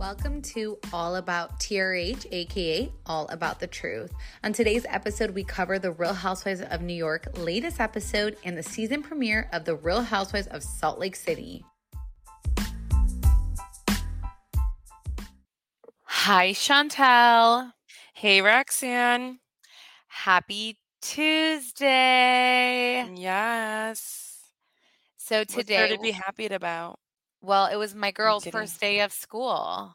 Welcome to All About TRH, aka All About the Truth. On today's episode, we cover the Real Housewives of New York latest episode and the season premiere of the Real Housewives of Salt Lake City. Hi, Chantel. Hey, Roxanne. Happy Tuesday. Yes. So today, What's today, there to be happy about? Well, it was my girl's first day of school.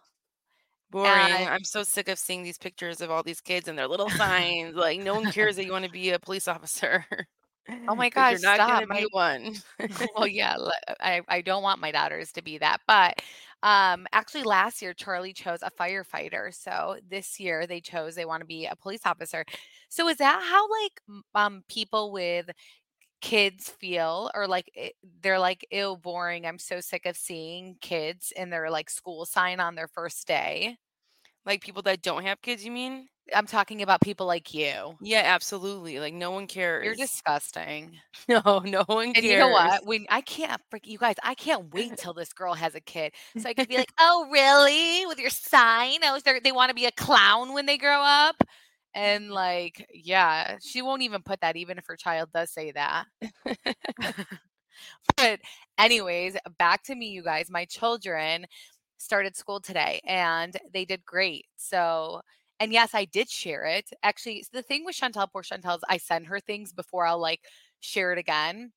Boring. And- I'm so sick of seeing these pictures of all these kids and their little signs. like, no one cares that you want to be a police officer. Oh my gosh, you're not stop. gonna My- be one. well, yeah, I, I don't want my daughters to be that. But um, actually, last year, Charlie chose a firefighter. So this year, they chose they want to be a police officer. So is that how like um people with kids feel or like they're like ew boring i'm so sick of seeing kids in their like school sign on their first day like people that don't have kids, you mean? i'm talking about people like you Yeah, absolutely. Like no one cares. you're disgusting no, no one And cares. you know what? When I can't freak you guys, I can't wait till this girl has a kid. So I could be like, oh, really? With your sign? Oh, they they want to be a clown when they grow up? And like, yeah, she won't even put that, even if her child does say that. but, anyways, back to me, you guys. My children started school today and they did great. So, and yes, I did share it. Actually, the thing with Chantel, poor Chantel, is I send her things before I'll like share it again.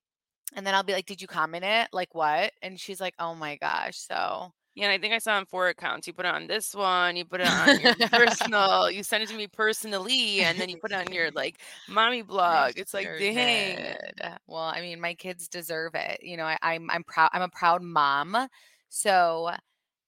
And then I'll be like, Did you comment it? Like what? And she's like, Oh my gosh. So Yeah, and I think I saw on four accounts. You put it on this one, you put it on your personal, you send it to me personally, and then you put it on your like mommy blog. It's like, dang. did. Well, I mean, my kids deserve it. You know, I, I'm I'm proud I'm a proud mom. So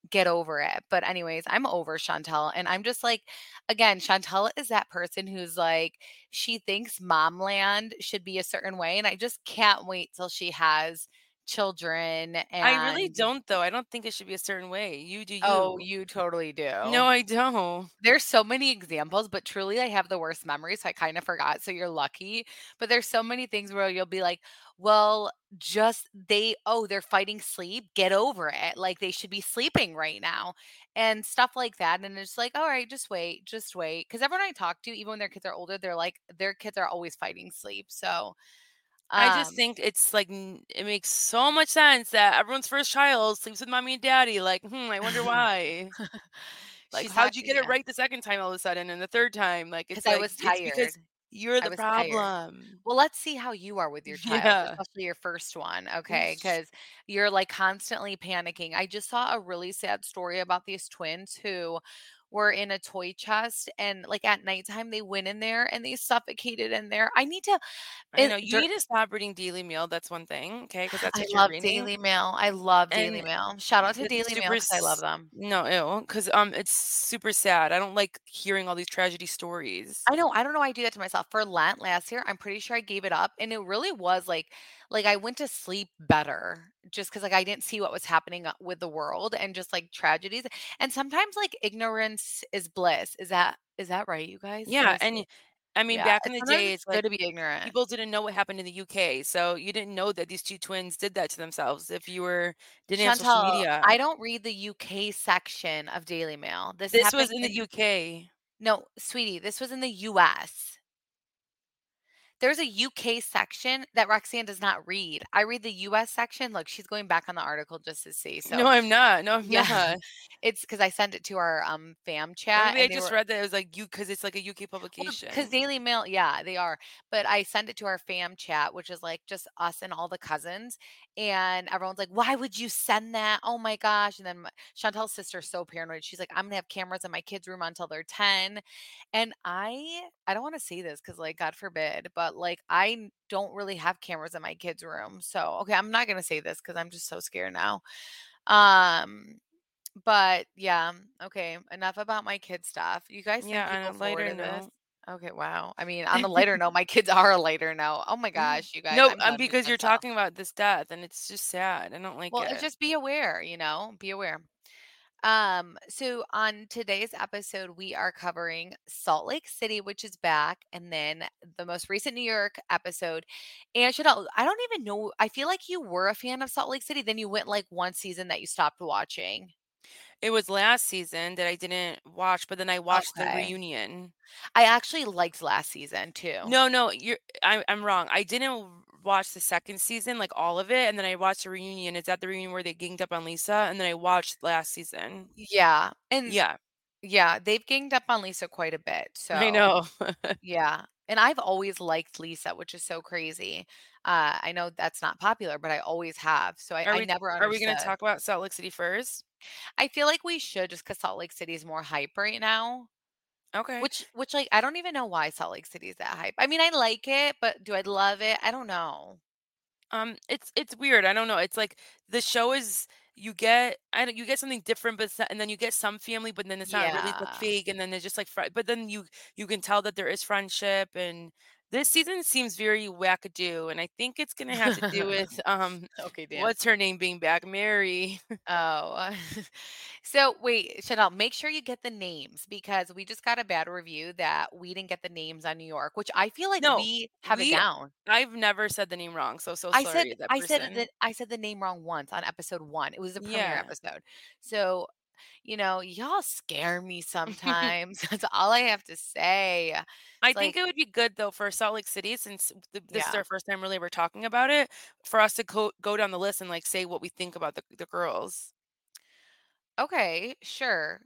get over it. But anyways, I'm over Chantel. And I'm just like, again, Chantel is that person who's like, she thinks momland should be a certain way. And I just can't wait till she has children and I really don't though. I don't think it should be a certain way. You do you. Oh, you totally do. No, I don't. there's so many examples, but truly I have the worst memory, so I kind of forgot. So you're lucky. But there's so many things where you'll be like, well, just they, oh, they're fighting sleep. Get over it. Like they should be sleeping right now and stuff like that. And it's like, all right, just wait, just wait. Because everyone I talk to, even when their kids are older, they're like, their kids are always fighting sleep. So I just um, think it's like n- it makes so much sense that everyone's first child sleeps with mommy and daddy. Like, hmm, I wonder why. Like, she's how'd not- you get yeah. it right the second time all of a sudden, and the third time? Like, it's 'Cause I like, was it's tired. because you're I the was tired. problem. Well, let's see how you are with your child, Yeah. especially your first one. Okay. Because you're like constantly panicking. I just saw a really sad story about these twins who were in a toy chest and like at nighttime they went in there and they suffocated in there. I need to, I know you need to stop reading Daily Mail. That's one thing, okay? Because that's I love. Daily Mail. I love Daily And Mail. Shout out to Daily Mail super because I love them. No, ew, because um, it's super sad. I don't like hearing all these tragedy stories. I know. I don't know. why I do that to myself for Lent last year. I'm pretty sure I gave it up, and it really was like, like I went to sleep better just because like I didn't see what was happening uh, with the world and just like tragedies. And sometimes like ignorance is bliss. Is that is that right, you guys? Yeah, and I mean, yeah, back in the sometimes day, it's it's good like to be ignorant. people didn't know what happened in the UK, so you didn't know that these two twins did that to themselves if you were didn't have social media. I don't read the UK section of Daily Mail. This this was in the UK. No, sweetie, this was in the US. There's a UK section that Roxanne does not read. I read the US section. Look, she's going back on the article just to see. So no, I'm not. No, I'm Yeah, not. it's because I sent it to our um fam chat. Maybe I just were- read that it was like you because it's like a UK publication. because Daily Mail, yeah, they are. But I sent it to our fam chat, which is like just us and all the cousins. And everyone's like, why would you send that? Oh my gosh. And then Chantel's sister's so paranoid. She's like, I'm gonna have cameras in my kids' room until they're 10. And I I don't want to say this because like God forbid, but like I don't really have cameras in my kids' room. So okay, I'm not gonna say this because I'm just so scared now. Um but yeah, okay, enough about my kid stuff. You guys think Yeah, on people a lighter note. Okay, wow. I mean, on the lighter note, my kids are a lighter note. Oh my gosh, you guys. no, I'm um, because you're myself. talking about this death, and it's just sad. I don't like Well, it. it's just be aware, you know, be aware. Um, so on today's episode, we are covering Salt Lake City, which is back, and then the most recent New York episode. And Chanel, I don't even know. I feel like you were a fan of Salt Lake City, then you went like one season that you stopped watching. It was last season that I didn't watch, but then I watched the reunion. I actually liked last season too. No, no, you're I I'm wrong. I didn't w watch the 2nd season, like, all of it, and then I watched the reunion. It's at the reunion where they ganged up on Lisa? And then I watched last season. Yeah, and Yeah. yeah, they've ganged up on Lisa quite a bit, So I know. yeah, and I've always liked Lisa, which is so crazy. Uh, I know that's not popular, but I always have, so I Are I we never are we gonna talk about Salt Lake City first? I feel like we should just because Salt Lake City is more hype right now. Okay. Which which, like, I don't even know why Salt Lake City is that hype. I mean, I like it, but do I love it? I don't know. Um, it's it's weird, I don't know, it's like the show is you get I don't you get something different, but and then you get some family, but then it's not really, like, fake, and then it's just, like, fri but then you you can tell that there is friendship, and this season seems very wackadoo, and I think it's gonna have to do with, um, Okay, dance. what's her name being back, Mary. Oh, so wait, Chanel, make sure you get the names because we just got a bad review that we didn't get the names on New York, which I feel like No, we have it down. I've never said the name wrong, so, so sorry. I said that I said that I said the name wrong once on episode 1. It was a premiere Yeah. episode. So, you know, y'all scare me sometimes. That's all I have to say. I think like it would be good though for Salt Lake City since th this is our first time really ever talking about it, for us to go go down the list and, like, say what we think about the the girls. Okay, sure.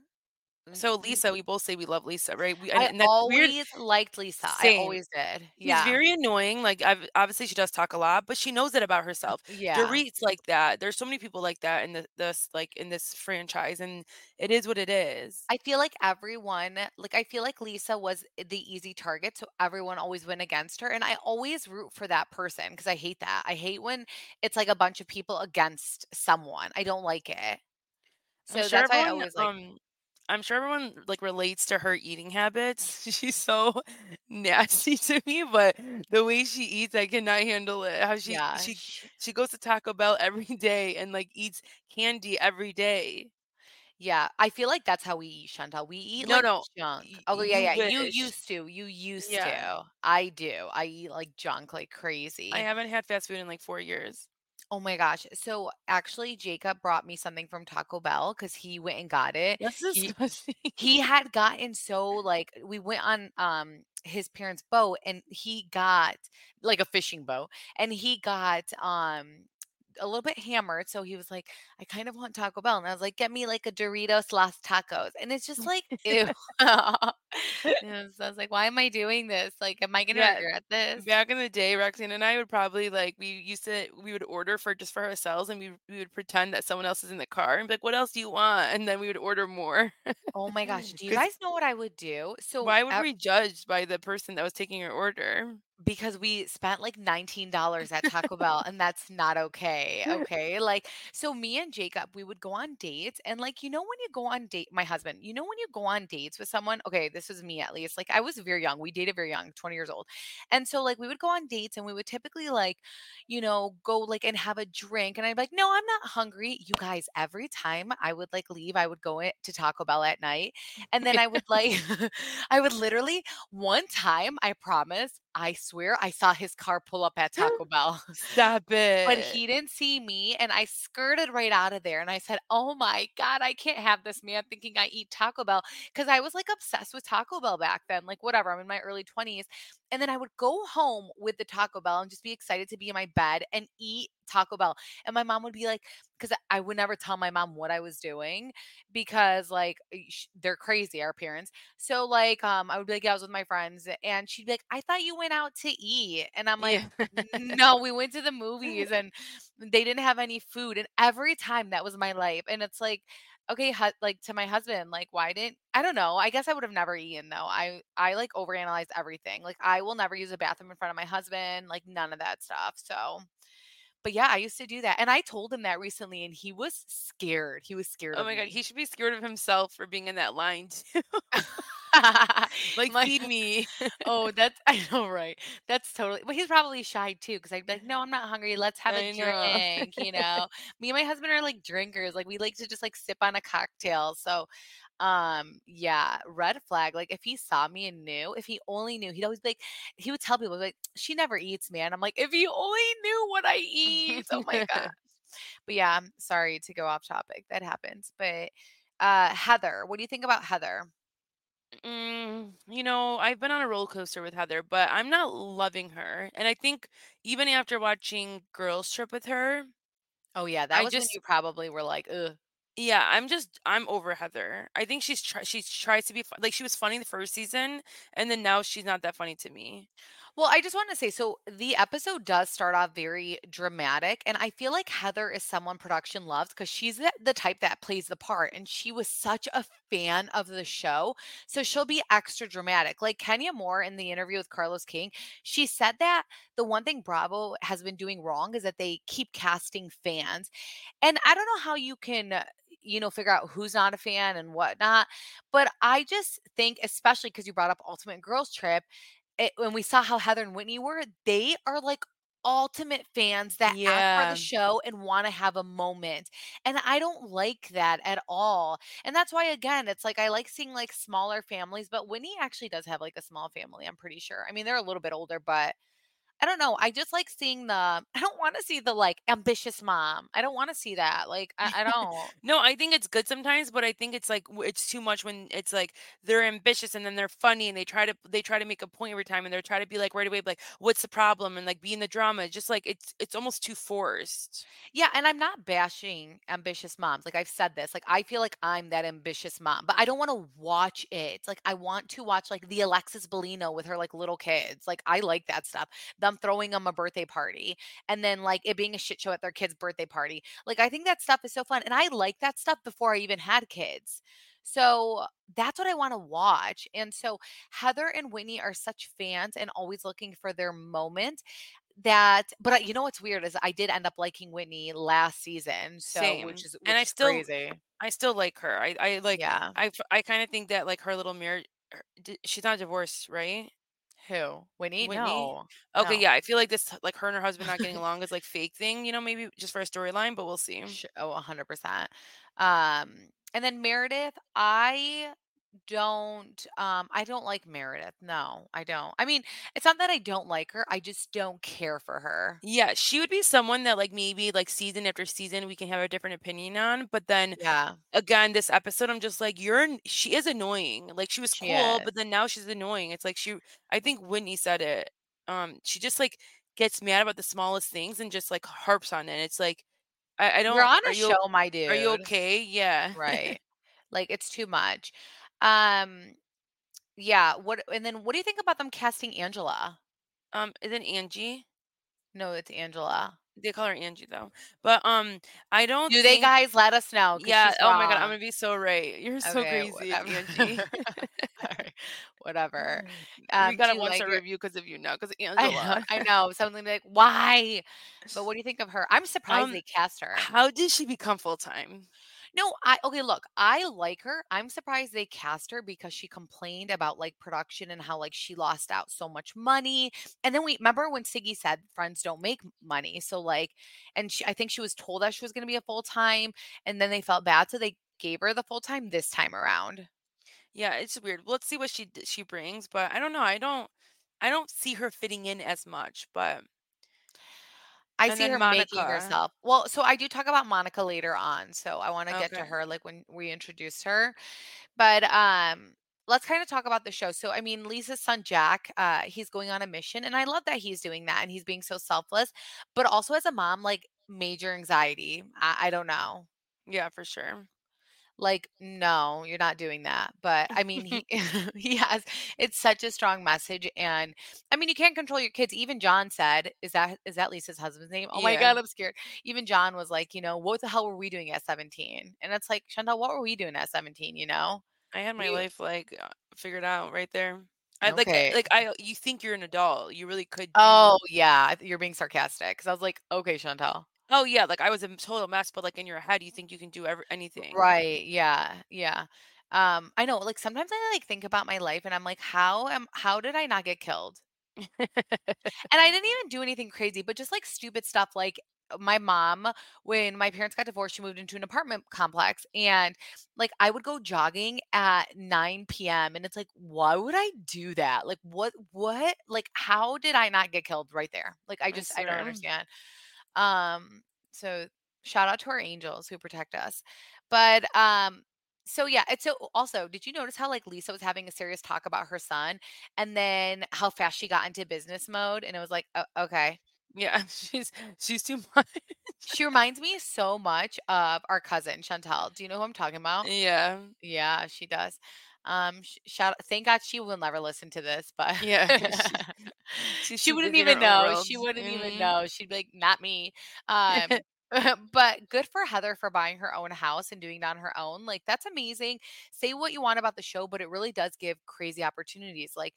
Mm, So, mm Lisa, we both say we love Lisa, right? We I that's weird always liked Lisa. I always did. She's Yeah. very annoying, like, ob obviously, she does talk a lot, but she knows it about herself. Yeah. Dorit's like that. There's so many people like that in the this, like, in this franchise, and it is what it is. I feel like everyone like, I feel like Lisa was the easy target, so everyone always went against her, and I always root for that person because I hate that. I hate when it's, like, a bunch of people against someone. I don't like it. So sure that's why I always, like um I'm sure everyone, like, relates to her eating habits. She's so nasty to me, but the way she eats, I cannot handle it. How she Yeah, she she goes to Taco Bell every day and, like, eats candy every day. Yeah, I feel like that's how we eat, Chantal. We eat No, like no. junk. Y Oh, yeah, you yeah, you wish. used to, you used Yeah. to. I do. I eat like junk like crazy. I crazy. haven't had fast food in, like, 4 years. Oh my gosh. So, actually, Jacob brought me something from Taco Bell because he went and got it. That's He he had gotten so, like we went on, um, his parents' boat, and he got like, a fishing boat, and he got, um, a little bit hammered, so he was like, "I kind of want Taco Bell," and I was like, "Get me, like, a Doritos Locos Tacos," and it's just like, ew. I was like, "Why am I doing this? Like, am I gonna Yeah. regret this?" Back in the day, Roxanne and I would probably, like we used to we would order for just for ourselves, and we we would pretend that someone else is in the car and be like, "What else do you want?" And then we would order more. Oh my gosh. Do you guys know what I would do? So, why would we judge by the person that was taking your order? Because we spent, like, $19 at Taco Bell, and that's not okay, okay? Like, so me and Jacob, we would go on dates, and, like, you know when you go on date my husband, you know when you go on dates with someone okay, this was me at least, like, I was very young, we dated very young, 20 years old, and so, like, we would go on dates, and we would typically, like, you know, go, like, and have a drink, and I'd be like, "No, I'm not hungry." You guys, every time I would, like, leave, I would go to Taco Bell at night, and then I would, like I would literally one time, I promise, I swear I saw his car pull up at Taco Bell. Stop it. But he didn't see me, and I skirted right out of there, and I said, "Oh my god, I can't have this man thinking I eat Taco Bell cuz I was, like, obsessed with Taco Bell back then, like, whatever, I'm in my early 20s, and then I would go home with the Taco Bell and just be excited to be in my bed and eat Taco Bell, and my mom would be like, because I would never tell my mom what I was doing because, like, eh, they're crazy, our parents. So, like, um, I would be like, "Yeah, I was with my friends," and she'd be like, "I thought you went out to eat," and I'm like, Yeah. "No, we went to the movies, and they didn't have any food," and every time that was my life, and it's like, okay, hu like, to my husband, like, "Why didn't" I don't know, I guess I would have never eaten though. I I, like, overanalyze everything. Like, I will never use a bathroom in front of my husband, like, none of that stuff, so but yeah, I used to do that, and I told him that recently, and he was scared. He was scared Oh my god, he should be scared of himself for being in that line too. Like, My "Feed me." oh, that's I know, right? That's totally well, he's probably shy too, because I'd be like, "No, I'm not hungry, let's have a I know. drink," you know? Me and my husband are, like, drinkers, like, we like to just, like, sip on a cocktail, so, um, yeah, red flag, like, if he saw me and knew if he only knew, he'd always be like he would tell people, like, "She never eats, man." I'm like, "If you only knew what I eat." Oh my god. But yeah, I'm sorry to go off topic, that happens, but Uh, Heather, what do you think about Heather? Mm, you know, I've been on a roller coaster with Heather, but I'm not loving her. And I think even after watching Girls Trip with her, Oh, yeah, that I was when you probably were like, "Ugh." yeah, I'm just I'm over Heather. I think she's try she tries to be fu like she was funny the first season, and then now she's not that funny to me. Well, I just want to say so the episode does start off very dramatic, and I feel like Heather is someone production loves because she's the, the type that plays the part, and she was such a fan of the show. So she'll be extra dramatic. Like Kenya Moore in the interview with Carlos King, she said that the one thing Bravo has been doing wrong is that they keep casting fans. And I don't know how you can. uh, You know, figure out who's not a fan and whatnot. But I just think, especially because you brought up Ultimate Girls Trip, it when we saw how Heather and Whitney were, they are like ultimate fans that ask for the show and wanna have a moment, and I don't like that at all, and that's why, again, it's like I like seeing, like, smaller families, but Whitney actually does have, like, a small family, I'm pretty sure. I mean, they're a little bit older, but I don't know, I just like seeing the I don't wanna see the, like, ambitious mom. I don't wanna see that, like, I I don't. No, I think it's good sometimes, but I think it's like it's too much when it's like they're ambitious and then they're funny and they try to they try to make a point every time and they're trying to be like right away like what's the problem and like be in the drama. Just like it's it's almost too forced. Yeah, and I'm not bashing ambitious moms. Like I've said this, like I feel like I'm that ambitious mom, but I don't want to watch it. Like I want to watch like the Alexis Bellino with her like little kids. Like I like that stuff. Them throwing them a birthday party and then like it being a shit show at their kid's birthday party. Like I think that stuff is so fun. And I like that stuff before I even had kids. So that's what I want to watch. And so Heather and Whitney are such fans and always looking for their moment that but, you know what's weird is I did end up liking Whitney last season, so which Same. is And I is still crazy. I still like her. I I like Yeah. I I kind of think that like her little mirror she's not divorced, right? Who? Whitney? Whitney? No. Okay, No. yeah, I feel like this like her and her husband not getting along is like fake thing, you know, maybe just for a storyline, but we'll see. Sh oh, 100%. Um, and then Meredith, I don't, um, I don't like Meredith. No, I don't. I mean, it's not that I don't like her, I just don't care for her. Yeah, she would be someone that like maybe like season after season we can have a different opinion on, but then Yeah, again this episode I'm just like you're an- she is annoying. Like she was she cool, is. but then now she's annoying. It's like she I think Whitney said it. Um she just like gets mad about the smallest things and just like harps on it. It's like I I You're don't on are on a you show, my dude. are you dude. okay? Yeah. Right. Like, it's too much. Um, yeah, what and then what do you think about them casting Angela? um isn't Angie? No, it's Angela. They call her Angie though. But um I don't Do they guys let us know? Yeah, oh my god, I'm gonna be so right. You're so Okay, crazy. Whatever. Angie. Alright, whatever. we Um, got do a like her? review because of you now, because Angela. I know. I know, something like, "Why?" But what do you think of her? I'm surprised um, they cast her. how did she become full time? No, I okay, look, I like her. I'm surprised they cast her because she complained about, like, production and how, like, she lost out so much money, and then we remember when Siggy said friends don't make money, so, like and she I think she was told that she was gonna be a full-time, and then they felt bad, so they gave her the full-time this time around. Yeah, it's weird. Let's see what she she brings, but I don't know. I don't I don't see her fitting in as much. But I and see her making herself well, so I do talk about Monica later on, so I wanna get to Okay. her, like, when we introduce her. But, um, let's kinda talk about the show. So, I mean, Lisa's son, Jack, uh, he's going on a mission, and I love that he's doing that and he's being so selfless, but also as a mom, like, major anxiety. I I don't know. Yeah, for sure. Like, no, you're not doing that. But I mean, he he has it's such a strong message. And I mean, you can't control your kids. Even John said, Is that is that Lisa's husband's name? Oh my yeah, God, I'm scared. Even John was like, you know, what the hell were we doing at 17? And it's like, Chantal, what were we doing at 17? You know? I had my We life like uh, figured out right there. I like okay. like I you think you're an adult. You really could Oh yeah, you're being sarcastic. Because I was like, okay, Chantal. Oh yeah, like I was a total mess, but like in your head you think you can do every anything. Right. Yeah. Yeah. Um, I know, like sometimes I like think about my life and I'm like, how am how did I not get killed? And I didn't even do anything crazy, but just, like, stupid stuff, like, uh, my mom, when my parents got divorced, she moved into an apartment complex, and, like, I would go jogging at 9 PM, and it's like, "Why would I do that?" Like, what what? Like, how did I not get killed right there? Like, I I just I don't swear. understand. Um, so shout out to our angels who protect us. But, um So yeah, it's so also, did you notice how like Lisa was having a serious talk about her son and then how fast she got into business mode and it was like, "Oh, okay." Yeah, she's she's too much. She reminds me so much of our cousin Chantel. Do you know who I'm talking about? Yeah. Yeah, she does. Um, sh shout thank God she will never listen to this, but Yeah, she she's she wouldn't even know. She wouldn't even Mhm. know. She'd be like, "Not me." Um, but good for Heather for buying her own house and doing it on her own. Like, that's amazing. Say what you want about the show, but it really does give crazy opportunities. Like,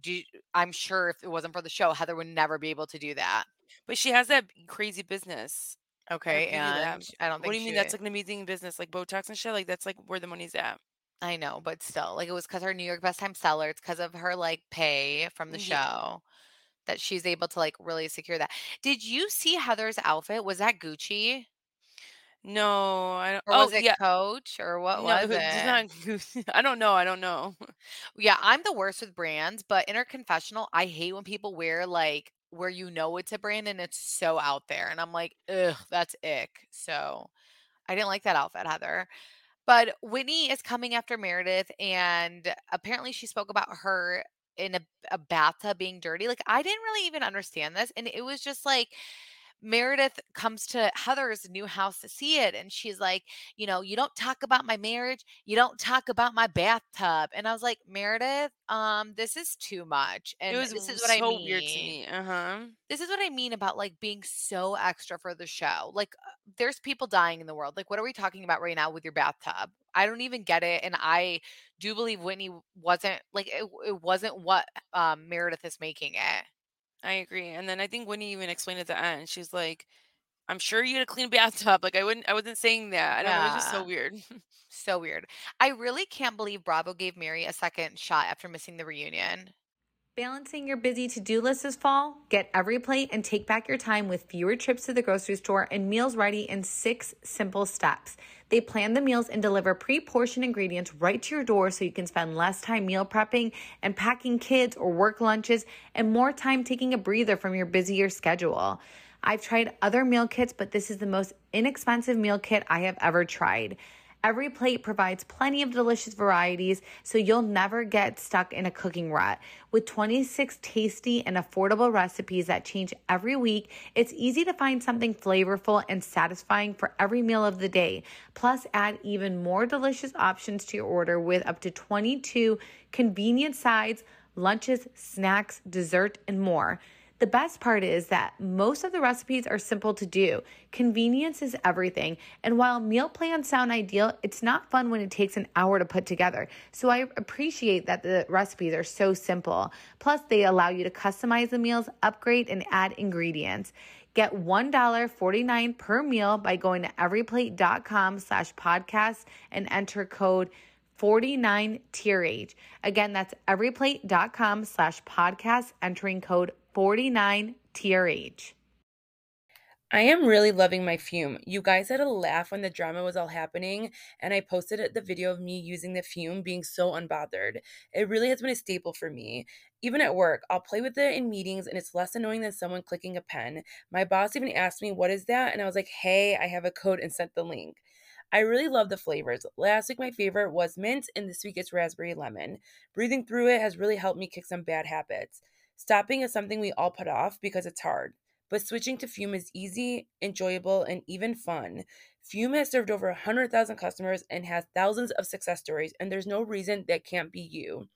do I'm sure if it wasn't for the show, Heather would never be able to do that. But she has that crazy business. Okay, and. I don't think What do you mean she that's like an amazing business, like Botox and shit? Like that's like where the money's at. I know, but still, like, it was because her New York Best Time seller, it's because of her, like, pay from the Yeah. show that she's able to, like, really secure that. Did you see Heather's outfit? Was that Gucci? No, I don't Or oh, was it yeah. Coach, or what No, was it's it? not Gucci. I don't know, I don't know. Yeah, I'm the worst with brands, but in her confessional, I hate when people wear, like, where you know it's a brand and it's so out there, and I'm like, "Ugh, that's ick." So, I didn't like that outfit, Heather. But Whitney is coming after Meredith, and apparently she spoke about her in a, a bathtub being dirty. Like, I didn't really even understand this. And it was just like Meredith comes to Heather's new house to see it, and she's like, you know, you don't talk about my marriage, you don't talk about my bathtub. And I was like, Meredith, um, this is too much. And was this is what I so weird to mean. me. Uh-huh. This is what I mean about, like, being so extra for the show. Like, uh, there's people dying in the world. Like, what are we talking about right now with your bathtub? I don't even get it, and I do believe Whitney wasn't like, it it wasn't what, um, Meredith is making it. I agree, and then I think Whitney even explained at the end, she's like, "I'm sure you had a clean bathtub." Like, I wouldn't I wasn't saying that. I don't know, it was just so weird. so weird. I really can't believe Bravo gave Mary a second shot after missing the reunion. Balancing your busy to do list this fall? Get EveryPlate and take back your time with fewer trips to the grocery store and meals ready in six simple steps. They plan the meals and deliver pre portioned ingredients right to your door so you can spend less time meal prepping and packing kids or work lunches and more time taking a breather from your busier schedule. I've tried other meal kits, but this is the most inexpensive meal kit I have ever tried. EveryPlate provides plenty of delicious varieties, so you'll never get stuck in a cooking rut. With 26 tasty and affordable recipes that change every week, it's easy to find something flavorful and satisfying for every meal of the day. Plus, add even more delicious options to your order with up to 22 convenient sides, lunches, snacks, dessert, and more. The best part is that most of the recipes are simple to do. Convenience is everything. And while meal plans sound ideal, it's not fun when it takes an hour to put together. So I appreciate that the recipes are so simple. Plus, they allow you to customize the meals, upgrade, and add ingredients. Get $1.49 per meal by going to everyplate.com slash podcast and enter code 49TRH. Again, that's everyplate.com slash podcast, entering code 49TRH. I am really loving my Fum. You guys had a laugh when the drama was all happening, and I posted the video of me using the Fum being so unbothered. It really has been a staple for me. Even at work, I'll play with it in meetings, and it's less annoying than someone clicking a pen. My boss even asked me, What is that? And I was like, Hey, I have a code and sent the link. I really love the flavors. Last week, my favorite was mint, and this week it's raspberry lemon. Breathing through it has really helped me kick some bad habits. Stopping is something we all put off because it's hard but switching to Fum is easy, enjoyable, and even fun. Fum has served over 100,000 customers and has thousands of success stories, and there's no reason that can't be you.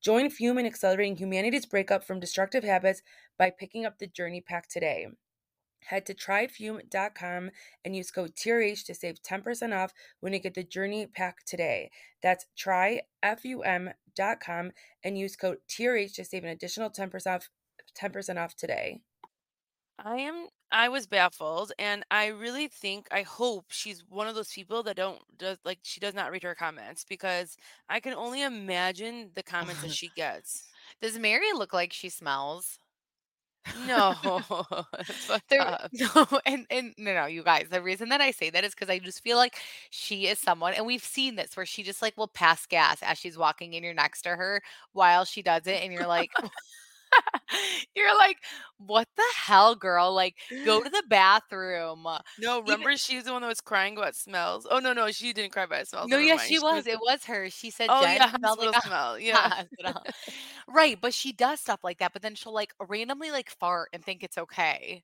Join Fum in accelerating humanity's breakup from destructive habits by picking up the Journey Pack today. Head to tryfum.com and use code TRH to save 10% off when you get the Journey Pack today. That's tryfum.com and use code TRH to save an additional 10% off 10% off today. I am I was baffled and I really think I hope she's one of those people that don't does like she does not read her comments because I can only imagine the comments that she gets. Does Mary look like she smells? No, it's fucked There up. no, and and no, no, you guys, the reason that I say that is because I just feel like she is someone and we've seen this where she just, like, will pass gas as she's walking and you're next to her while she does it, and you're like You're like, "What the hell, girl? Like, go to the bathroom." No, Even remember she's the one that was crying about smells. Oh, no, no, she didn't cry about smells, No, never yeah, mind. she She was was, it was her. She said Oh, Jen yeah, smelled like a smell, yeah. hospital. Right, but she does stuff like that, but then she'll, like, randomly, like, fart and think it's okay.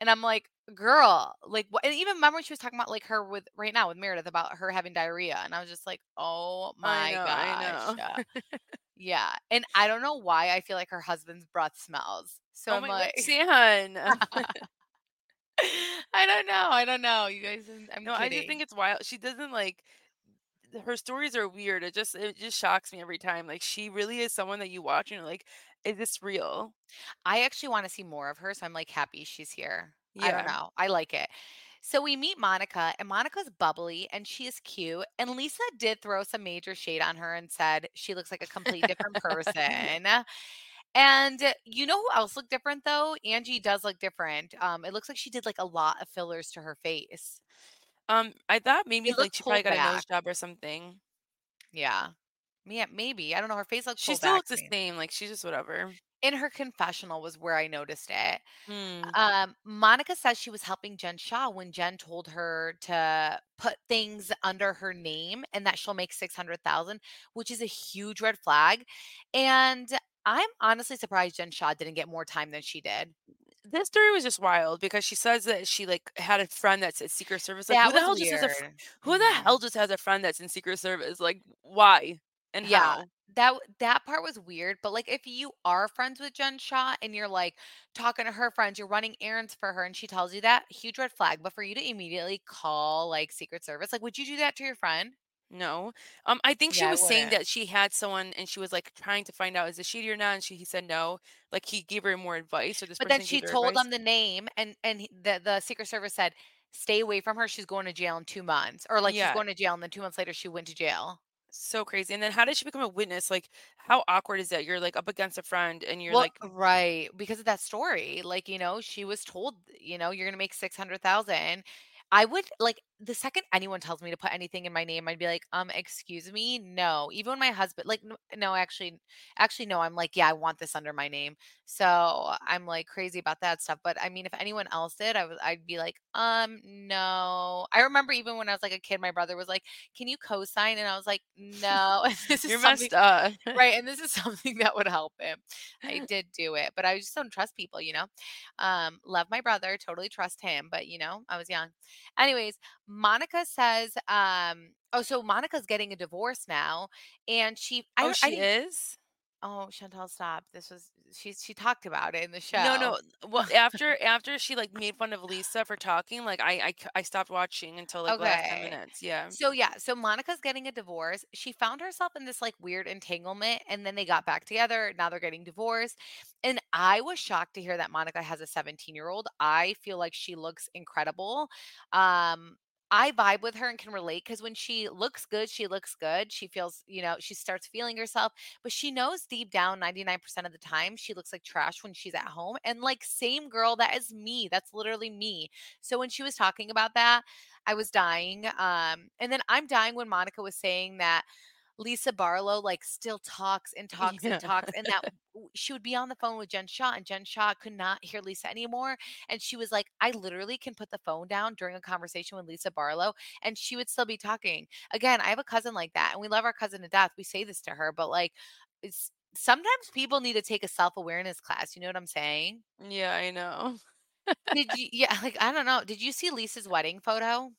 And I'm like, "Girl," like, what and even remember when she was talking about, like, her with right now with Meredith about her having diarrhea, and I was just like, "Oh I my know, I gosh." Yeah, and I don't know why I feel like her husband's breath smells. So Oh my god, like San. I don't know, I don't know, you guys, I'm No, I just think it's wild. She doesn't like her stories are weird. It just it just shocks me every time. Like she really is someone that you watch and you're like, is this real? I actually wanna see more of her, so I'm, like, happy she's here. Yeah. I don't know, I like it. So we meet Monica, and Monica's bubbly, and she is cute, and Lisa did throw some major shade on her and said she looks like a complete different person. And uh, you know who else looked different, though? Angie does look different. Um, it looks like she did, like, a lot of fillers to her face. Um, I thought maybe It like looked she probably pulled got a nose job or something. Yeah. Yeah, maybe, I don't know, her face looks She pulled still back looks to the me. same. Like she's just whatever. In her confessional was where I noticed it. Hmm. Um, Monica says she was helping Jen Shaw when Jen told her to put things under her name and that she'll make 600,000, which is a huge red flag. And I'm honestly surprised Jen Shaw didn't get more time than she did. This story was just wild because she says that she like had a friend that's at Secret Service. Like, who the hell just has a weird. who the hell Mhm. just has a friend that's in Secret Service? Like, why and Yeah. how? That that part was weird, but like if you are friends with Jen Shaw and you're like talking to her friends, you're running errands for her and she tells you that, huge red flag. But for you to immediately call like Secret Service, like would you do that to your friend? No. Um, I think she Yeah, was saying that she had someone and she was like trying to find out is it shady or not, and she he said no. Like he gave her more advice, or this But then she told advice. them the name and and the the Secret Service said, "Stay away from her, she's going to jail in 2 months." Or like she's going to jail and then 2 months later she went to jail. So crazy. And then how did she become a witness? Like, how awkward is that? You're like up against a friend and you're Well, like, right, because of that story. Like, you know, she was told, you know, you're gonna make 600,000. I would like the second anyone tells me to put anything in my name, I'd be like, um, excuse me, no. Even when my husband, like, no, actually, actually, no. I'm like, yeah, I want this under my name. So I'm like crazy about that stuff. But I mean, if anyone else did, I would, I'd be like, um, no. I remember even when I was like a kid, my brother was like, can you co-sign? And I was like, no. this is you're messed up. Right, and this is something that would help him. I did do it, but I just don't trust people, you know? Um, love my brother, totally trust him, but, you know, I was young. Anyways, Monica says, um oh, so Monica's getting a divorce now, and she I oh, I she didn't is. oh, Chantal, stop. This was she she talked about it in the show. no. No. Well, after after she like made fun of Lisa for talking, like I I stopped watching until like the last ten minutes. Yeah. So yeah, so Monica's getting a divorce. She found herself in this like weird entanglement and then they got back together. Now they're getting divorced. And I was shocked to hear that Monica has a 17-year-old. I feel like she looks incredible. Um I vibe with her and can relate because when she looks good, she looks good. She feels, you know, she starts feeling herself, but she knows deep down 99% of the time she looks like trash when she's at home. And like, same girl, that is me. That's literally me. So when she was talking about that, I was dying. Um, and then I'm dying when Monica was saying that Lisa Barlow like still talks and talks and talks, and that she would be on the phone with Jen Shaw, and Jen Shaw could not hear Lisa anymore. And she was like, I literally can put the phone down during a conversation with Lisa Barlow, and she would still be talking. Again, I have a cousin like that, and we love our cousin to death. We say this to her, but like, it's sometimes people need to take a self awareness class. You know what I'm saying? Yeah, I know. Did you? Yeah, like I don't know. Did you see Lisa's wedding photo?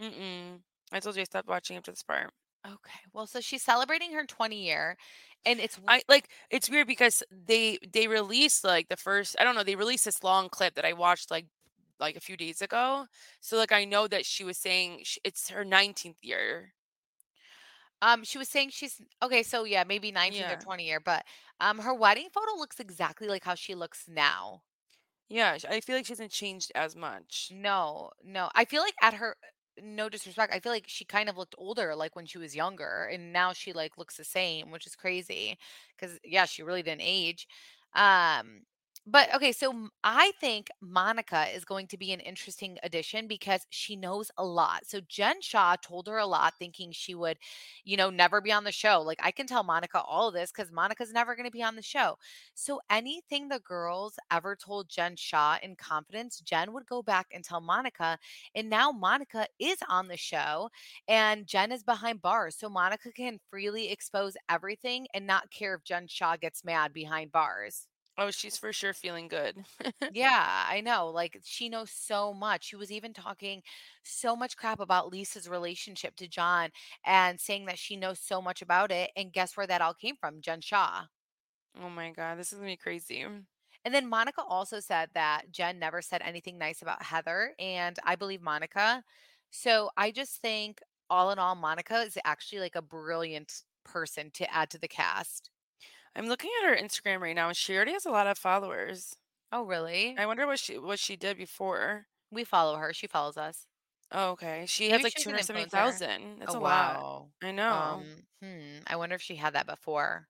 Mm-mm. I told you I stopped watching after this part. Okay. Well, so she's celebrating her 20 year and it's w- I like it's weird because they they released like the first I don't know, they released this long clip that I watched like like a few days ago. So like I know that she was saying sh- it's her 19th year. um she was saying she's okay, so yeah, maybe 19th or Yeah. 20 year, but um her wedding photo looks exactly like how she looks now. Yeah, sh- I feel like she hasn't changed as much. No, no. I feel like at her no disrespect, I feel like she kind of looked older like when she was younger and now she like looks the same, which is crazy cuz yeah, she really didn't age. Um But okay, so I think Monica is going to be an interesting addition because she knows a lot. So Jen Shaw told her a lot thinking she would, you know, never be on the show. Like, I can tell Monica all this 'cause Monica's never gonna be on the show. So anything the girls ever told Jen Shaw in confidence, Jen would go back and tell Monica, and now Monica is on the show, and Jen is behind bars, so Monica can freely expose everything and not care if Jen Shaw gets mad behind bars. Oh, she's for sure feeling good. Yeah, I know, like, she knows so much. She was even talking so much crap about Lisa's relationship to John and saying that she knows so much about it, and guess where that all came from? Jen Shaw. Oh my god, this is gonna be crazy. Mm. And then Monica also said that Jen never said anything nice about Heather, and I believe Monica. So I just think all in all, Monica is actually like a brilliant person to add to the cast. I'm looking at her Instagram right now, and she already has a lot of followers. Oh, really? I wonder what she what she did before. We follow her. She follows us. Oh, okay. She has like she's two an hundred seventy influencer. thousand. That's Oh, a lot. wow. I know. Um, hmm, I wonder if she had that before.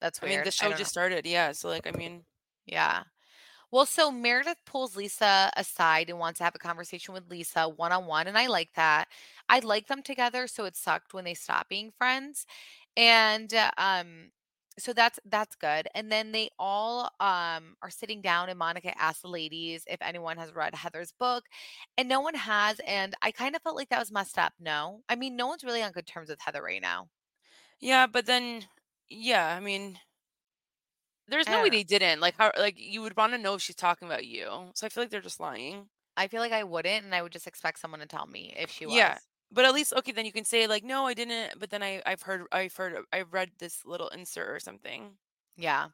That's I mean, weird. the I show don't know. just started, yeah, so, like, I mean Yeah. Well, so Meredith pulls Lisa aside and wants to have a conversation with Lisa one-on-one, and I like that. I like them together, so it sucked when they stopped being friends. And, uh, um, so that's that's good. And then they all, um, are sitting down, and Monica asks the ladies if anyone has read Heather's book, and no one has, and I kinda felt like that was messed up, no? I mean, no one's really on good terms with Heather right now. Yeah, but then yeah, I mean there's no way they didn't, like, how like, you would wanna know if she's talking about you, so I feel like they're just lying. I feel like I wouldn't, and I would just expect someone to tell me if she Yeah, was. But at least okay, then you can say, like, "No, I didn't," but then I I've heard I've heard uh, I've read this little insert or something. Yeah.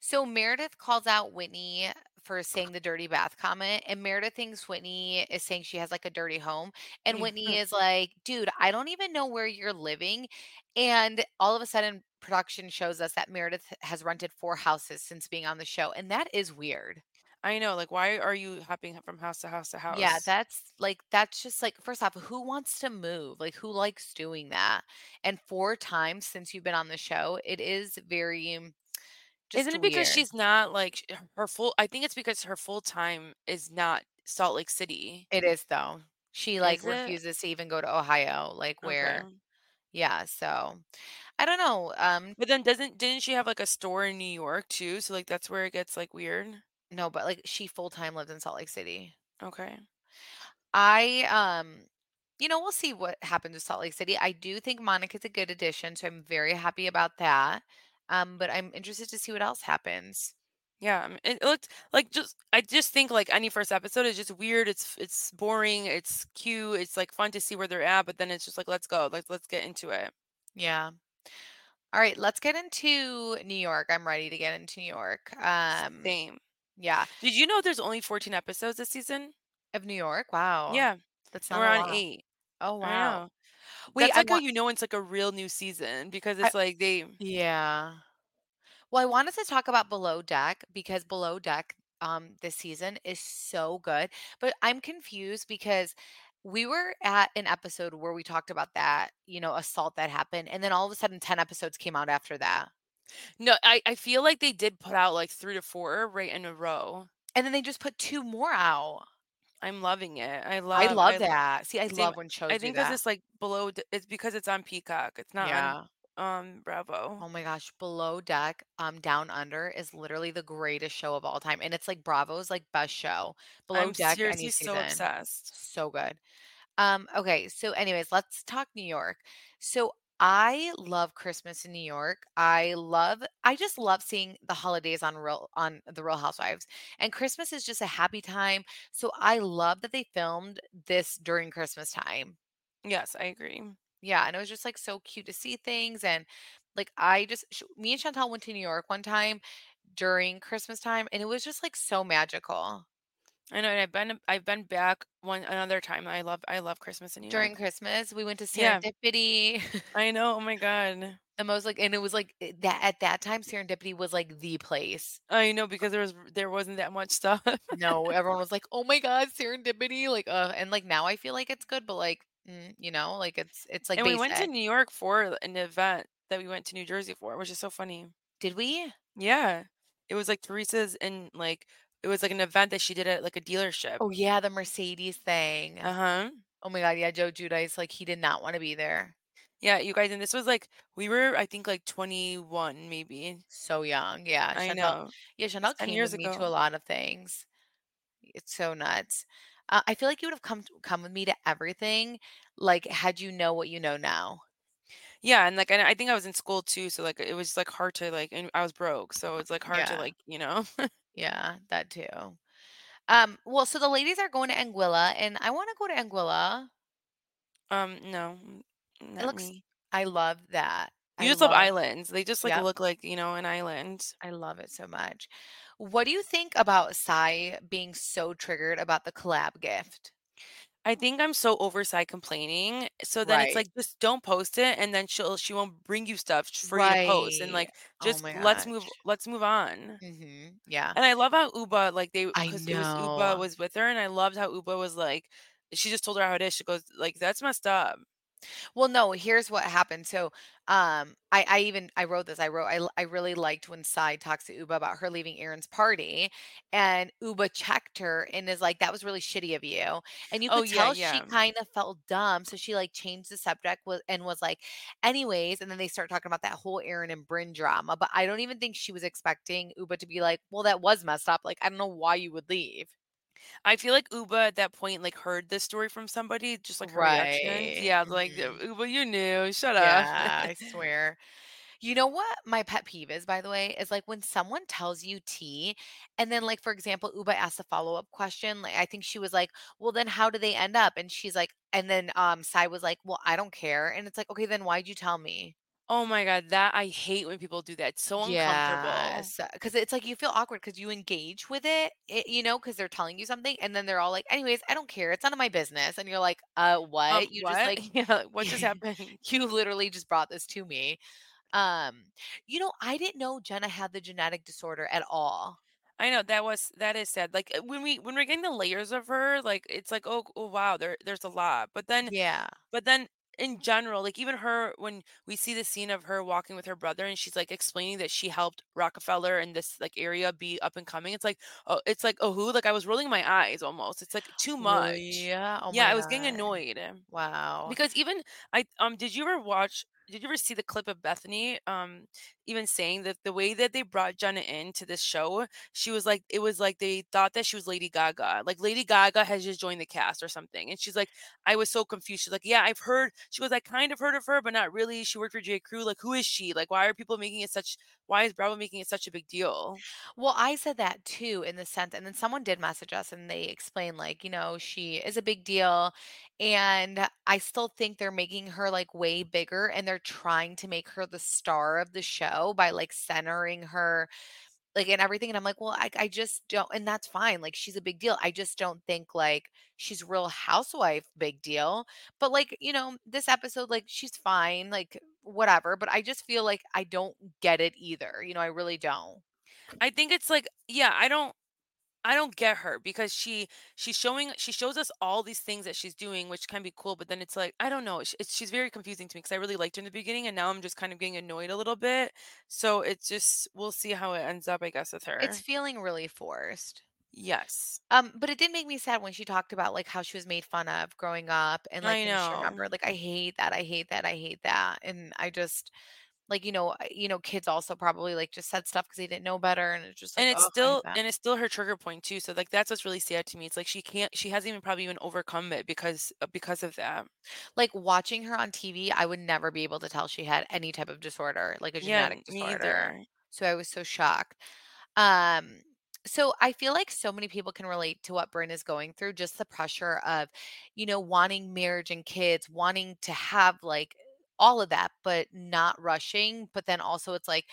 So Meredith calls out Whitney for saying the dirty bath comment, and Meredith thinks Whitney is saying she has like a dirty home. And mm. Whitney is like, dude, I don't even know where you're living. And all of a sudden, production shows us that Meredith has rented four houses since being on the show. And that is weird. I know, like, why are you hopping from house to house to house? Yeah, house? that's like, that's just like, first off, who wants to move? Like, who likes doing that? And four times since you've been on the show, it is very Isn't just it because weird. she's not, like, sh her full I think it's because her full time is not Salt Lake City. It is though. She, like, Is it? refuses to even go to Ohio, like, where Okay. yeah, so, I don't know, um But then doesn't didn't she have, like, a store in New York too? So, like, that's where it gets, like, weird? No, but, like, she full-time lived in Salt Lake City. Okay. I, um you know, we'll see what happens with Salt Lake City. I do think Monica's a good addition, so I'm very happy about that, um, but I'm interested to see what else happens. Yeah, um, it looked like just I just think, like, any first episode is just weird, it's it's boring, it's cute, it's, like, fun to see where they're at, but then it's just like, "Let's go, like, let's get into it." Yeah. Alright, let's get into New York. I'm ready to get into New York. Um, Same. Yeah. Did you know there's only 14 episodes this season? Of New York? Wow. Yeah, That's and not we're a on lot. 8. Oh, I wow. know. Wait, That's, I like, how want you know it's, like, a real new season because I it's like they Yeah. Well, I wanted to talk about Below Deck because Below Deck, um, this season is so good, but I'm confused because we were at an episode where we talked about that, you know, assault that happened, and then all of a sudden 10 episodes came out after that. No, I I feel like they did put out, like, 3 to 4 right in a row. And then they just put 2 more out. I'm loving it. I I love I love that. See, I same love when I shows do think 'cause that. it's, like, below d it's because it's on Peacock, it's not on, um, Bravo. Oh my gosh, Below Deck, um, Down Under is literally the greatest show of all time, and it's, like, Bravo's, like, best show. Below I'm Deck, any seriously so season. obsessed. So good. Um, okay, so anyways, let's talk New York. So I love Christmas in New York. I love I just love seeing the holidays on Real on The Real Housewives, and Christmas is just a happy time, so I love that they filmed this during Christmas time. Yes, I agree. Yeah, and it was just, like, so cute to see things, and, like, I just sh me and Chantal went to New York one time during Christmas time, and it was just, like, so magical. I know, and I've been I've been back one another time. I love I love Christmas in New York. During York. Christmas, we went to Yeah. Serendipity. I know, oh my god. The most, like and it was, like, eh, that at that time, Serendipity was, like, the place. I know because there was there wasn't that much stuff. No, everyone was like, "Oh my god, Serendipity," like, uh, and, like, now I feel like it's good, but, like, mm, you know, like, it's it's, like, And we went to. New York for an event that we went to New Jersey for, which is so funny. Did we? Yeah. It was like Teresa's and like it was like an event that she did at like a dealership. Oh, yeah, the Mercedes thing. Uh-huh. Oh my god, yeah, Joe Giudice, like, he did not wanna be there. Yeah, you guys, and this was like we were I think like 21 maybe. So young, yeah, I Chantel know. yeah, 10 came with years me to a lot of things. It's so nuts. Uh, I feel like you would have come come with me to everything, like, had you know what you know now. Yeah, and like and I think I was in school too, so like it was like hard to like and I was broke, so it's like hard to like, you know. yeah, that too. Um, well, so the ladies are going to Anguilla, and I wanna go to Anguilla. um no, mm, It looks me. I love that. You I just love love islands. They just like Yep, look like, you know, an island. I love it so much. What do you think about Sai being so triggered about the collab gift? I think I'm so overside complaining. So then it's Right. like just don't post it and then she'll she won't bring you stuff for you to post and Right. like Oh just my let's move gosh. let's move on. Mhm. Yeah. And I love how Ubah like they I because it was Ubah know. was with her and I loved how Ubah was like she just told her how it is. She goes like that's messed up. Well, no, here's what happened. So, um, I, I even I wrote this. I wrote I, I really liked when Sai talks to Ubah about her leaving Erin's party, and Ubah checked her and is like, "That was really shitty of you." And you Oh could yeah, tell she yeah. kind of felt dumb, so she like changed the subject was and was like, "Anyways," and then they start talking about that whole Erin and Brynn drama. But I don't even think she was expecting Ubah to be like, "Well, that was messed up. Like, I don't know why you would leave." I feel like Ubah at that point like heard this story from somebody, just like her. Right. Yeah, like Mhm. Ubah, you knew. Shut up. Yeah, I swear. You know what my pet peeve is, by the way, is like when someone tells you T, and then, like, for example, Ubah asked a follow-up question. Like, I think she was like, Well, then how do they end up? And she's like, and then um Sai was like, Well, I don't care. And it's like, okay, then why'd you tell me? Oh my god, that I hate when people do that. It's so uncomfortable. Yes. Because it's like you feel awkward because you engage with it, it you know, because they're telling you something, and then they're all like, anyways, I don't care. It's none of my business. And you're like, uh, Um, what? You just what? like Yeah, what just happened? you literally just brought this to me. Um, you know, I didn't know Jenna had the genetic disorder at all. I know that was that is sad. Like uh, when we when we're getting the layers of her, like it's like oh, oh wow, there there's a lot. But then Yeah. but then in general, like even her when we see the scene of her walking with her brother and she's like explaining that she helped Rockefeller in this like area be up and coming. It's like oh, it's like oh who? Like I was rolling my eyes almost. It's like too much. Yeah. Oh Yeah, I was getting annoyed. Wow. Because even I um did you ever watch did you ever see the clip of Bethenny um even saying that the way that they brought Jenna into this show, she was like it was like they thought that she was Lady Gaga. Like Lady Gaga has just joined the cast or something. And she's like, I was so confused. She's like, Yeah, I've heard she goes, I kind of heard of her, but not really. She worked for J. Crew. Like, who is she? Like, why are people making it such why is Bravo making it such a big deal? Well, I said that too in the sense, and then someone did message us and they explained, like, you know, she is a big deal. And I still think they're making her like way bigger and they're trying to make her the star of the show by like centering her like and everything. And I'm like, well, I, I just don't, and that's fine. Like, she's a big deal. I just don't think like she's real housewife big deal. But like, you know, this episode, like, she's fine, like, whatever. But I just feel like I don't get it either. You know, I really don't. I think it's like, yeah, I don't I don't get her because she she's showing she shows us all these things that she's doing, which can be cool, but then it's like I don't know. It's, it's she's very confusing to me because I really liked her in the beginning, and now I'm just kind of getting annoyed a little bit. So it's just we'll see how it ends up, I guess, with her. It's feeling really forced. Yes, Um, but it did make me sad when she talked about, like, how she was made fun of growing up and, like, I know, remembered, like, I hate that, I hate that, I hate that, and I just like, you know you know, kids also probably, like, just said stuff because they didn't know better, and it's just like, and it's oh, still and it's still her trigger point too. So like that's what's really sad to me. It's like she can't she hasn't even probably even overcome it because uh, because of that. Like, watching her on TV, I would never be able to tell she had any type of disorder, like a genetic me disorder, either. so I was so shocked. Um, so I feel like so many people can relate to what Brynn is going through, just the pressure of, you know, wanting marriage and kids, wanting to have like all of that, but not rushing. But then also it's like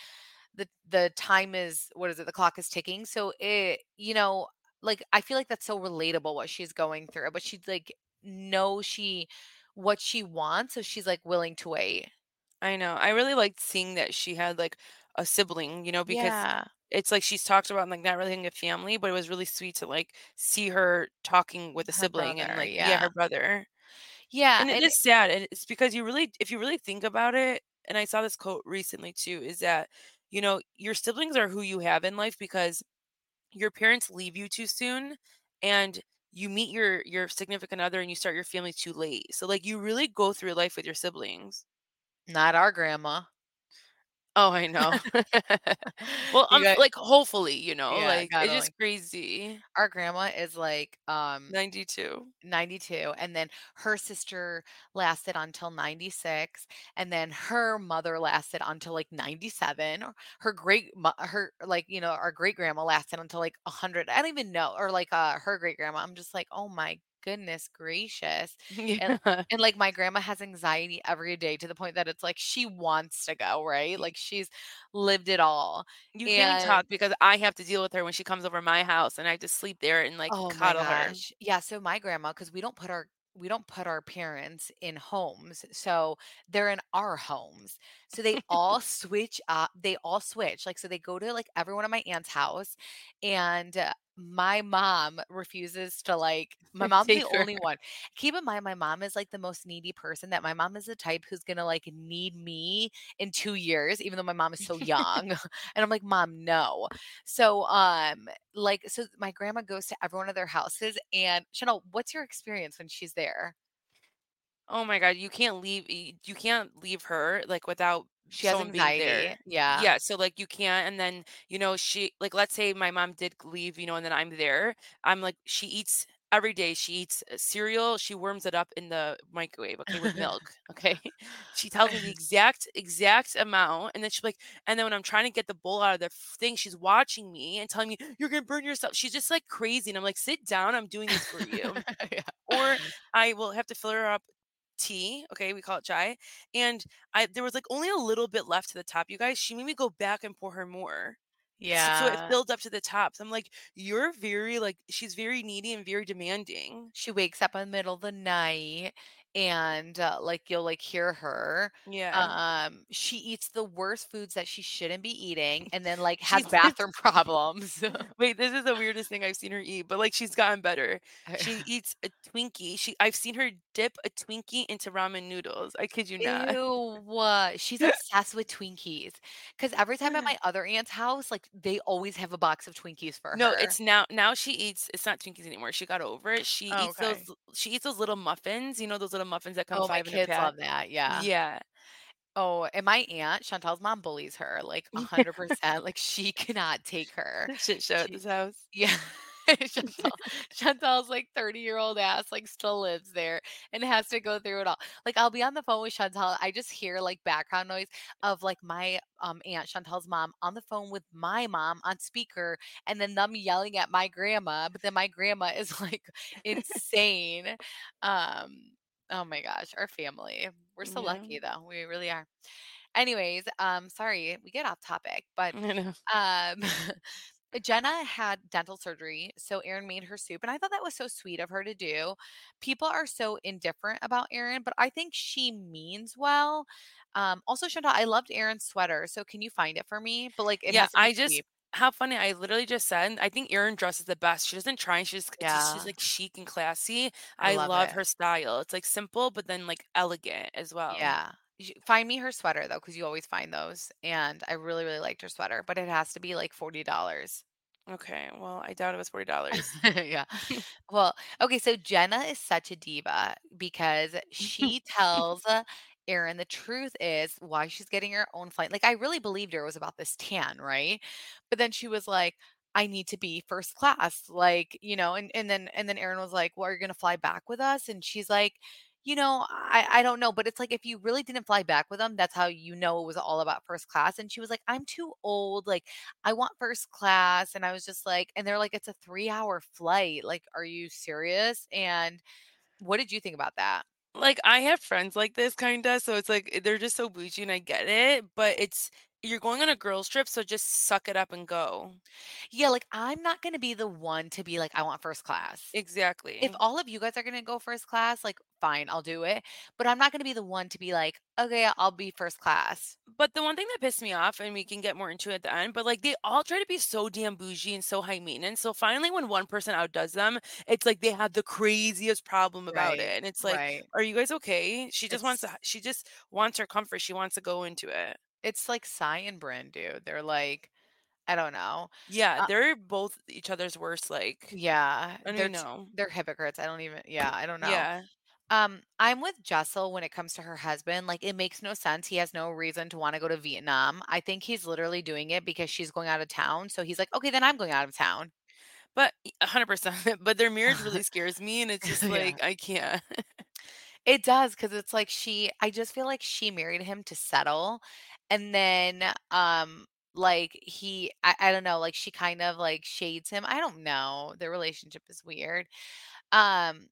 the the time is what is it? The clock is ticking. So it, you know, like I feel like that's so relatable what she's going through, but she's like knows she what she wants, so she's like willing to wait. I know. I really liked seeing that she had like a sibling, you know, because Yeah. it's like she's talked about like not really having a family, but it was really sweet to like see her talking with a Her sibling and like yeah, Yeah. her brother. Yeah. And it is sad. And it's because you really if you really think about it, and I saw this quote recently too, is that you know, your siblings are who you have in life because your parents leave you too soon and you meet your your significant other and you start your family too late. So like you really go through life with your siblings. Not our grandma. Oh, I know. well, You I'm got like hopefully, you know, yeah, like it's just like crazy. our grandma is like, um 92. 92 and then her sister lasted until 96 and then her mother lasted until like 97 or her great mo- her like you know our great grandma lasted until like 100 i don't even know or like uh her great grandma i'm just like oh my goodness gracious and Yeah. and like my grandma has anxiety every day to the point that it's like she wants to go right like she's lived it all You can't talk because I have to deal with her when she comes over my house and I have to sleep there and like Oh coddle her. Yeah, so my grandma, because we don't put our we don't put our parents in homes. So they're in our homes. So they all switch up. They all switch. Like so they go to like everyone at my aunt's house and uh, my mom refuses to like my mom's the only one. Keep in mind my mom is like the most needy person that my mom is the type who's to like need me in 2 years even though my mom is so young. and I'm like, "Mom, no." So um like, so my grandma goes to every one of their houses, and Chanel, what's your experience when she's there? Oh my god, you can't leave you can't leave her, like, without She has anxiety. there. Yeah. Yeah, so, like, you can't and then, you know, she like, let's say my mom did leave, you know, and then I'm there, I'm like she eats every day, she eats, uh, cereal, she warms it up in the microwave, okay, with milk, okay? She tells me the exact exact amount, and then she's like and then when I'm trying to get the bowl out of the thing, she's watching me and telling me, "You're gonna burn yourself." She's just, like, crazy, and I'm like, "Sit down, I'm doing this for you." Yeah. Or I will have to fill her up tea, okay, we call it chai, and I there was, like, only a little bit left to the top, you guys, she made me go back and pour her more. Yeah. so it Yeah. filled up to the top, so I'm like, "You're very, like" she's very needy and very demanding. She wakes up in the middle of the night and, uh, like, you'll, like, hear her. Yeah. Um, she eats the worst foods that she shouldn't be eating and then, like, has bathroom problems. wait, this is the weirdest thing I've seen her eat, but, like, she's gotten better. She eats a Twinkie, she I've seen her dip a Twinkie into ramen noodles, I kid you not. Ew, uh, she's obsessed with Twinkies. Because every time at my other aunt's house, like, they always have a box of Twinkies for No, her. No it's now now she eats it's not Twinkies anymore, she got over it, she Oh, eats those okay. l she eats those little muffins, you know, those little muffins that come Oh, my 5 kids love that, yeah. Yeah. Oh, and my aunt, Chantal's mom bullies her, like, 100%, like, she cannot take her. The shit show at this house. yeah. Chantal Chantal's, like, thirty-year-old ass, like, still lives there and has to go through it all. Like, I'll be on the phone with Chantal, I just hear, like, background noise of, like, my, um, aunt, Chantal's mom, on the phone with my mom on speaker, and then them yelling at my grandma, but then my grandma is, like, insane. Um, oh my gosh, our family. We're so Yeah, lucky, though, we really are. Anyways, um, sorry, we get off topic, but, um, Jenna had dental surgery, so Erin made her soup, and I thought that was so sweet of her to do. People are so indifferent about Erin, but I think she means well. Um, also, Chantal, I loved Erin's sweater, so can you find it for me? But like, Yeah, has to be I just cheap. How funny, I literally just said, I think Erin dresses the best, she doesn't try, she's just it's just she's, like, chic and classy. I I love love it. her style, it's, like, simple, but then, like, elegant as well. Yeah. You should find me her sweater though, because you always find those. And I really, really liked her sweater, but it has to be like $40. Okay, well, I doubt it was $40. yeah. Well, okay, so Jenna is such a diva because she tells uh, Erin the truth is why she's getting her own flight. Like I really believed her was about this tan, right? But then she was like, I need to be first class. Like, you know, and, and then and then Erin was like, Well, are you gonna fly back with us? And she's like, you know, I, I don't know, but it's like if you really didn't fly back with them, that's how you know it was all about first class. And she was like, I'm too old. Like, I want first class. And I was just like, and they're like, it's a three hour flight. Like, are you serious? And what did you think about that? Like, I have friends like this kinda, so it's like, eh, they're just so bougie and I get it, but it's you're going on a girls trip, so just suck it up and go. Yeah, like, I'm not gonna be the one to be like, I want first class. Exactly If all of you guys are gonna go first class, like, fine, I'll do it. But I'm not gonna be the one to be like, okay, I'll be first class. But the one thing that pissed me off, and we can get more into it at the end, but like they all try to be so damn bougie and so high maintenance. So finally, when one person outdoes them, it's like they have the craziest problem about Right, it. And it's like, right. are you guys okay? She just wants to, she just wants her comfort. She wants to go into it. It's like Sai and Brynn, dude. They're like I don't know. Yeah, Uh they're both each other's worst, like Yeah, I don't they're even t know. they're hypocrites. I don't even yeah, I don't know. Yeah. Um, I'm with Jessel when it comes to her husband. Like, it makes no sense. He has no reason to wanna go to Vietnam. I think he's literally doing it because she's going out of town. So he's like, "Okay, then I'm going out of town." But y 100%, but their marriage really scares me, and it's just Yeah. like, I can't. It does because it's like she I just feel like she married him to settle, and then, um, like, he I I don't know, like, she kind of, like, shades him. I don't know. Their relationship is weird. Um,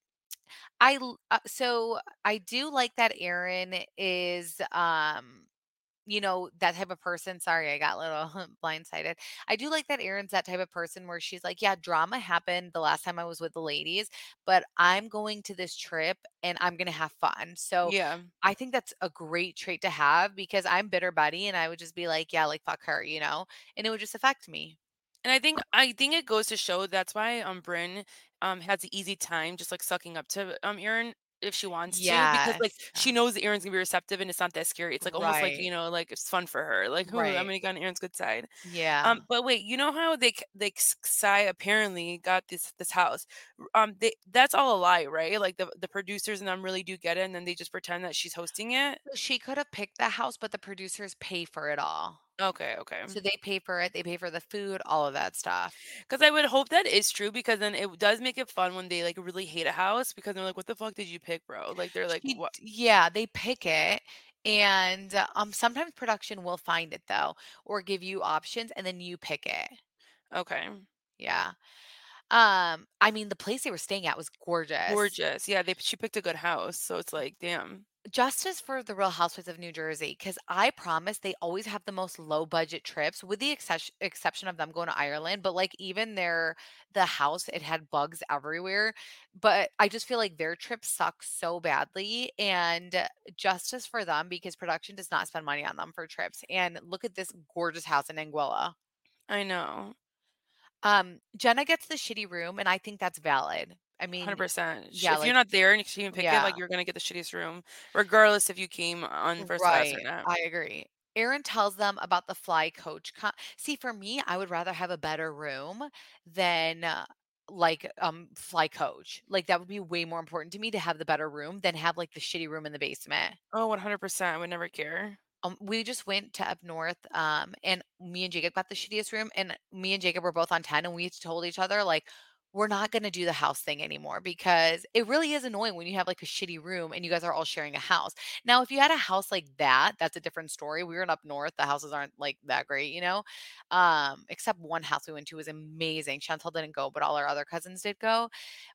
I uh, so I do like that Erin is, um, you know, that type of person sorry, I got a little blindsided. I do like that Erin's that type of person where she's like, "Yeah, drama happened the last time I was with the ladies, but I'm going to this trip, and I'm gonna have fun." So, Yeah. I think that's a great trait to have because I'm bitter buddy and I would just be like, "Yeah, like, fuck her," you know? And it would just affect me. And I think I think it goes to show that's why, um, Brynn, um, has an easy time just, like, sucking up to, um, Erin if she wants to because, like, she knows that Erin's gonna be receptive, and it's not that scary. It's, like, almost like, you know, like, it's fun for her. Like, "Ooh, I'm gonna get on Erin's good side." Yeah. Um, but wait, you know how they c like, S apparently got this this house? Um, they that's all a lie, right? Like, the the producers and them really do get it, and then they just pretend that she's hosting it? She could have picked the house, but the producers pay for it all. Okay, okay. So they pay for it, they pay for the food, all of that stuff. Because I would hope that is true because then it does make it fun when they, like, really hate a house because they're like, "What the fuck did you pick, bro?" Like, they're like, She d yeah, they pick it, and, um, sometimes production will find it, though, or give you options, and then you pick it. Okay. Yeah. Um, I mean, the place they were staying at was gorgeous. Gorgeous. Yeah, they she picked a good house, so it's like, damn. Justice for the Real Housewives of New Jersey, because I promise they always have the most low budget trips with the exception exception of them going to Ireland, but, like, even their the house, it had bugs everywhere, but I just feel like their trip sucks so badly, and justice for them because production does not spend money on them for trips, and look at this gorgeous house in Anguilla. I know. Um, Jenna gets the shitty room, and I think that's valid. I mean, hundred percent. Yeah, if you're not there and you can't even pick it, like, you're gonna get the shittiest room, regardless if you came on first class or Right, not. I agree. Erin tells them about the fly coach co see, for me, I would rather have a better room than, like, um, fly coach. Like, that would be way more important to me to have the better room than have, like, the shitty room in the basement. Oh, 100%, I would never care. Um, we just went to up north, um, and me and Jacob got the shittiest room, and me and Jacob were both on 10, and we told each other, like, "We're not gonna do the house thing anymore," because it really is annoying when you have, like, a shitty room and you guys are all sharing a house. Now, if you had a house like that, that's a different story. We were in up north, the houses aren't, like, that great, you know? Um, except one house we went to was amazing. Chantel didn't go, but all our other cousins did go.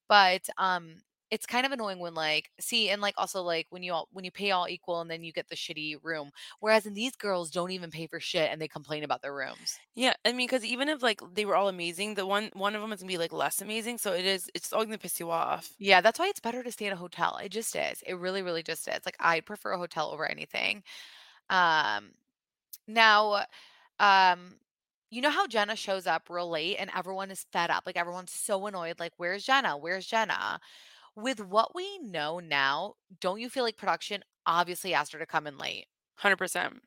But, um, it's kind of annoying when, like see, and, like, also, like, when you all when you pay all equal and then you get the shitty room, whereas in these girls don't even pay for shit and they complain about their rooms. Yeah, I mean because even if, like, they were all amazing, the one one of them is gonna be, like, less amazing, so it is it's all gonna piss you off. Yeah, that's why it's better to stay in a hotel. It just is. It really, really just is. Like, I prefer a hotel over anything. Um, now, um, you know how Jenna shows up real late and everyone is fed up? Like, everyone's so annoyed, like, "Where's Jenna? Where's Jenna?" With what we know now, don't you feel like production obviously asked her to come in late? 100%.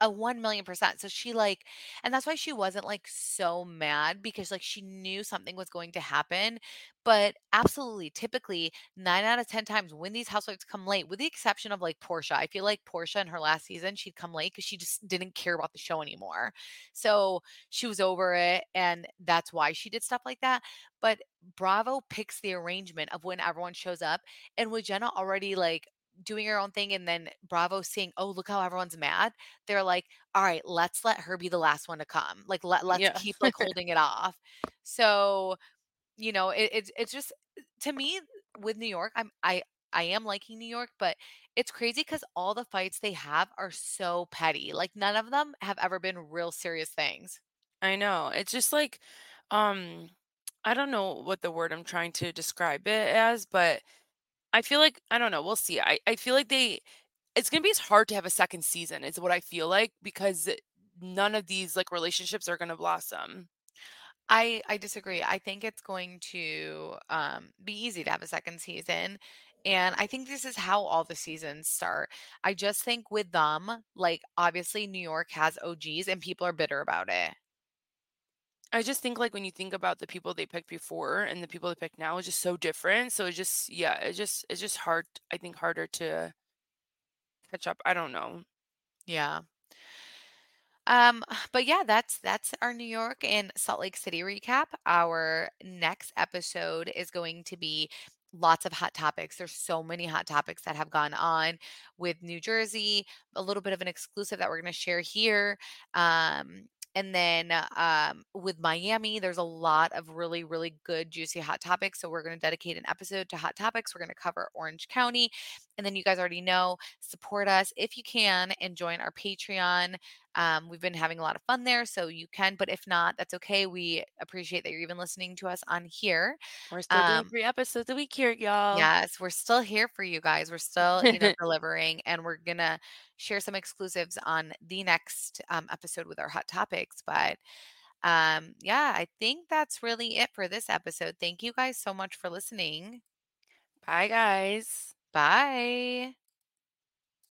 A 1,000,000%. So she, like and that's why she wasn't, like, so mad because, like, she knew something was going to happen. But absolutely, typically, 9 out of 10 times when these housewives come late, with the exception of, like, Porsha, I feel like Porsha in her last season, she'd come late because she just didn't care about the show anymore. So, she was over it, and that's why she did stuff like that. But Bravo picks the arrangement of when everyone shows up, and with Jenna already, like, doing her own thing and then Bravo seeing, "Oh, look how everyone's mad," they're like, "Alright, let's let her be the last one to come." Like, let let's Yeah. keep, like, holding it off. So, you know, it it's it's just to me, with New York, I'm I I am liking New York, but it's crazy because all the fights they have are so petty. Like, none of them have ever been real serious things. I know. It's just like, um, I don't know what the word I'm trying to describe it as, but I feel like I don't know, we'll see. I I feel like they it's gonna be hard to have a 2nd season is what I feel like because none of these, like, relationships are gonna blossom. I I disagree. I think it's going to, um, be easy to have a 2nd season. And I think this is how all the seasons start. I just think with them, like obviously New York has OGs and people are bitter about it. I just think like when you think about the people they picked before and the people they picked now is just so different. So it's just yeah, it's just it's just hard. I think harder to catch up. I don't know. Yeah. Um, but yeah, that's that's our New York and Salt Lake City recap. Our next episode is going to be lots of hot topics. There's so many hot topics that have gone on with New Jersey, a little bit of an exclusive that we're going to share here. Um, and then um, with Miami, there's a lot of really, really good, juicy hot topics. So we're going to dedicate an episode to hot topics. We're going to cover Orange County. And then you guys already know, support us if you can and join our Patreon. Um, we've been having a lot of fun there, so you can. But if not, that's okay. We appreciate that you're even listening to us on here. We're still doing Um, three episodes a week here, y'all. Yes, we're still here for you guys. We're still, you know, delivering, and we're gonna share some exclusives on the next um, episode with our hot topics. But um, yeah, I think that's really it for this episode. Thank you guys so much for listening. Bye guys. Bye.